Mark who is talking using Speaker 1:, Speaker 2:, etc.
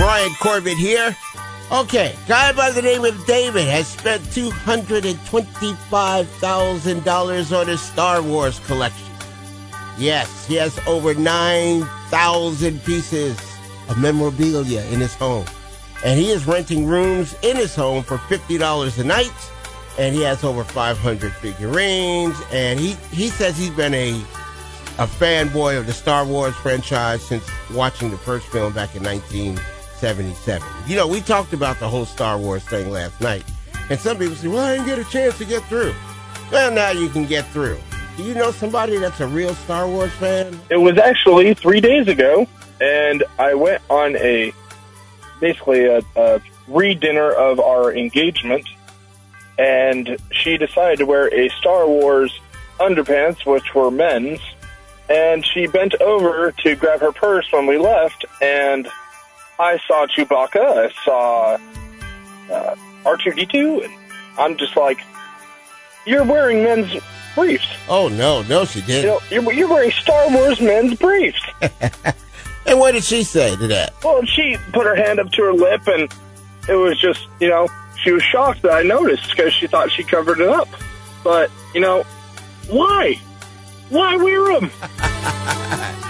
Speaker 1: Brian Corbett here. Okay, guy by the name of David has spent $225,000 on his Star Wars collection. Yes, he has over 9,000 pieces of memorabilia in his home. And he is renting rooms in his home for $50 a night. And he has over 500 figurines. And he, he says he's been a, a fanboy of the Star Wars franchise since watching the first film back in 1977. You know, we talked about the whole Star Wars thing last night. And some people say, well, I didn't get a chance to get through. Well, now you can get through. Do you know somebody that's a real Star Wars fan?
Speaker 2: It was actually three days ago, and I went on a basically a, a re dinner of our engagement, and she decided to wear a Star Wars underpants, which were men's, and she bent over to grab her purse when we left, and I saw Chewbacca, I saw uh, R2D2, and I'm just like, you're wearing men's briefs.
Speaker 1: Oh, no, no, she didn't.
Speaker 2: know, you're, you're wearing Star Wars men's briefs.
Speaker 1: And what did she say to that?
Speaker 2: Well, she put her hand up to her lip, and it was just, you know, she was shocked that I noticed because she thought she covered it up. But, you know, why? Why wear them?